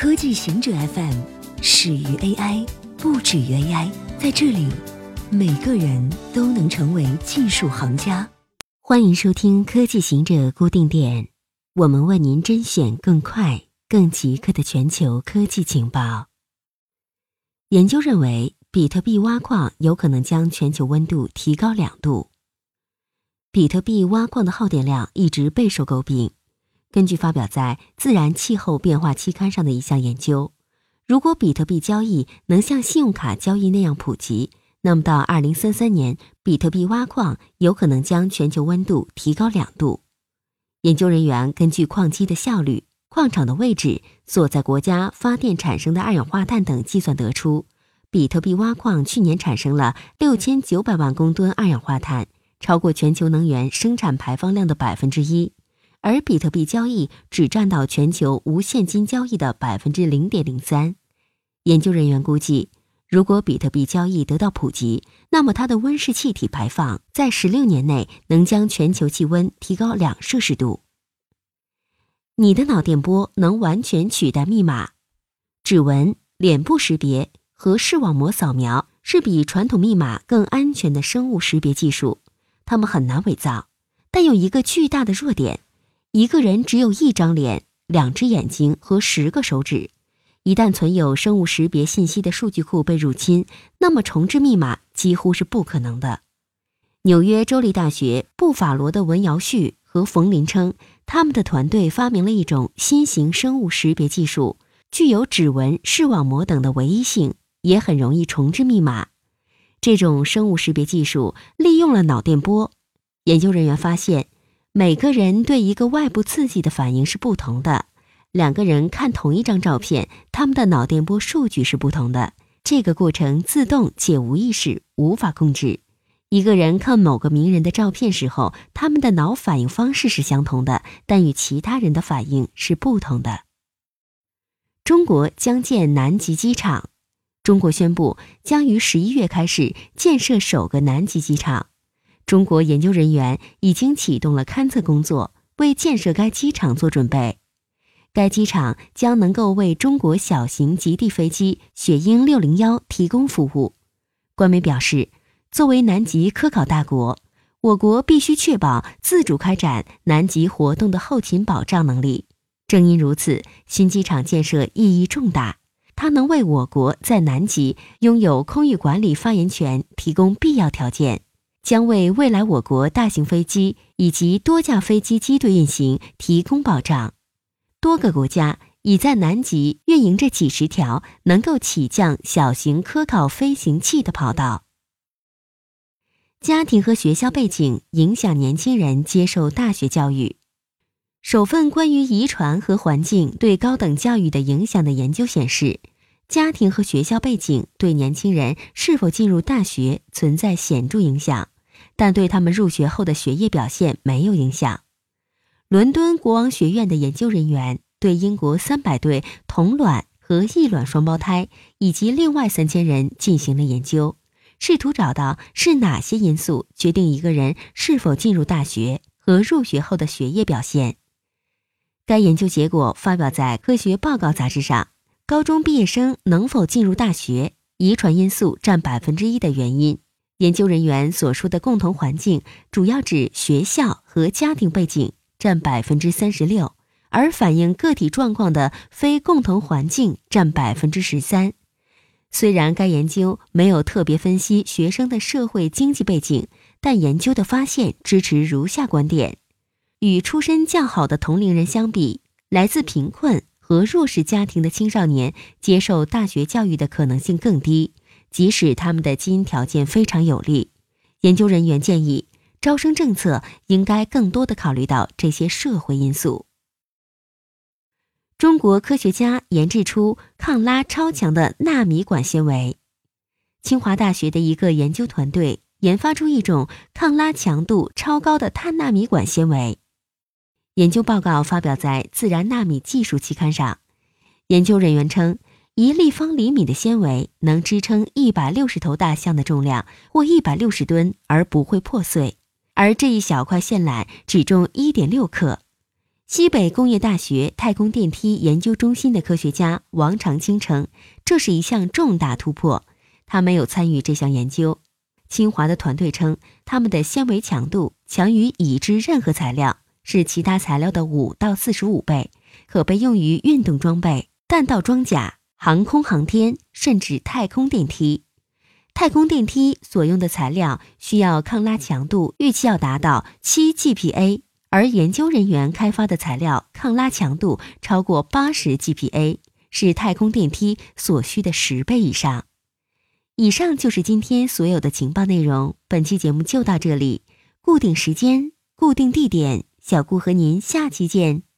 科技行者 FM 始于 AI，不止于 AI。在这里，每个人都能成为技术行家。欢迎收听科技行者固定点，我们为您甄选更快、更即刻的全球科技情报。研究认为，比特币挖矿有可能将全球温度提高两度。比特币挖矿的耗电量一直备受诟病。根据发表在《自然气候变化》期刊上的一项研究，如果比特币交易能像信用卡交易那样普及，那么到2033年，比特币挖矿有可能将全球温度提高两度。研究人员根据矿机的效率、矿场的位置、所在国家发电产生的二氧化碳等计算得出，比特币挖矿去年产生了6900万公吨二氧化碳，超过全球能源生产排放量的百分之一。而比特币交易只占到全球无现金交易的百分之零点零三。研究人员估计，如果比特币交易得到普及，那么它的温室气体排放在十六年内能将全球气温提高两摄氏度。你的脑电波能完全取代密码？指纹、脸部识别和视网膜扫描是比传统密码更安全的生物识别技术，它们很难伪造，但有一个巨大的弱点。一个人只有一张脸、两只眼睛和十个手指。一旦存有生物识别信息的数据库被入侵，那么重置密码几乎是不可能的。纽约州立大学布法罗的文尧旭和冯林称，他们的团队发明了一种新型生物识别技术，具有指纹、视网膜等的唯一性，也很容易重置密码。这种生物识别技术利用了脑电波。研究人员发现。每个人对一个外部刺激的反应是不同的。两个人看同一张照片，他们的脑电波数据是不同的。这个过程自动且无意识，无法控制。一个人看某个名人的照片时候，他们的脑反应方式是相同的，但与其他人的反应是不同的。中国将建南极机场。中国宣布将于十一月开始建设首个南极机场。中国研究人员已经启动了勘测工作，为建设该机场做准备。该机场将能够为中国小型极地飞机雪鹰六零幺提供服务。官媒表示，作为南极科考大国，我国必须确保自主开展南极活动的后勤保障能力。正因如此，新机场建设意义重大，它能为我国在南极拥有空域管理发言权提供必要条件。将为未来我国大型飞机以及多架飞机机队运行提供保障。多个国家已在南极运营着几十条能够起降小型科考飞行器的跑道。家庭和学校背景影响年轻人接受大学教育。首份关于遗传和环境对高等教育的影响的研究显示。家庭和学校背景对年轻人是否进入大学存在显著影响，但对他们入学后的学业表现没有影响。伦敦国王学院的研究人员对英国三百对同卵和异卵双胞胎以及另外三千人进行了研究，试图找到是哪些因素决定一个人是否进入大学和入学后的学业表现。该研究结果发表在《科学报告》杂志上。高中毕业生能否进入大学，遗传因素占百分之一的原因。研究人员所说的共同环境，主要指学校和家庭背景，占百分之三十六，而反映个体状况的非共同环境占百分之十三。虽然该研究没有特别分析学生的社会经济背景，但研究的发现支持如下观点：与出身较好的同龄人相比，来自贫困。和弱势家庭的青少年接受大学教育的可能性更低，即使他们的基因条件非常有利。研究人员建议，招生政策应该更多的考虑到这些社会因素。中国科学家研制出抗拉超强的纳米管纤维。清华大学的一个研究团队研发出一种抗拉强度超高的碳纳米管纤维。研究报告发表在《自然纳米技术》期刊上。研究人员称，一立方厘米的纤维能支撑一百六十头大象的重量或一百六十吨而不会破碎，而这一小块线缆只重一点六克。西北工业大学太空电梯研究中心的科学家王长青称，这是一项重大突破。他没有参与这项研究。清华的团队称，他们的纤维强度强于已知任何材料，是其他材料的五到四十五倍，可被用于运动装备、弹道装甲、航空航天，甚至太空电梯。太空电梯所用的材料需要抗拉强度，预期要达到七 GPa。而研究人员开发的材料抗拉强度超过八十 GPa，是太空电梯所需的十倍以上。以上就是今天所有的情报内容。本期节目就到这里，固定时间，固定地点，小顾和您下期见。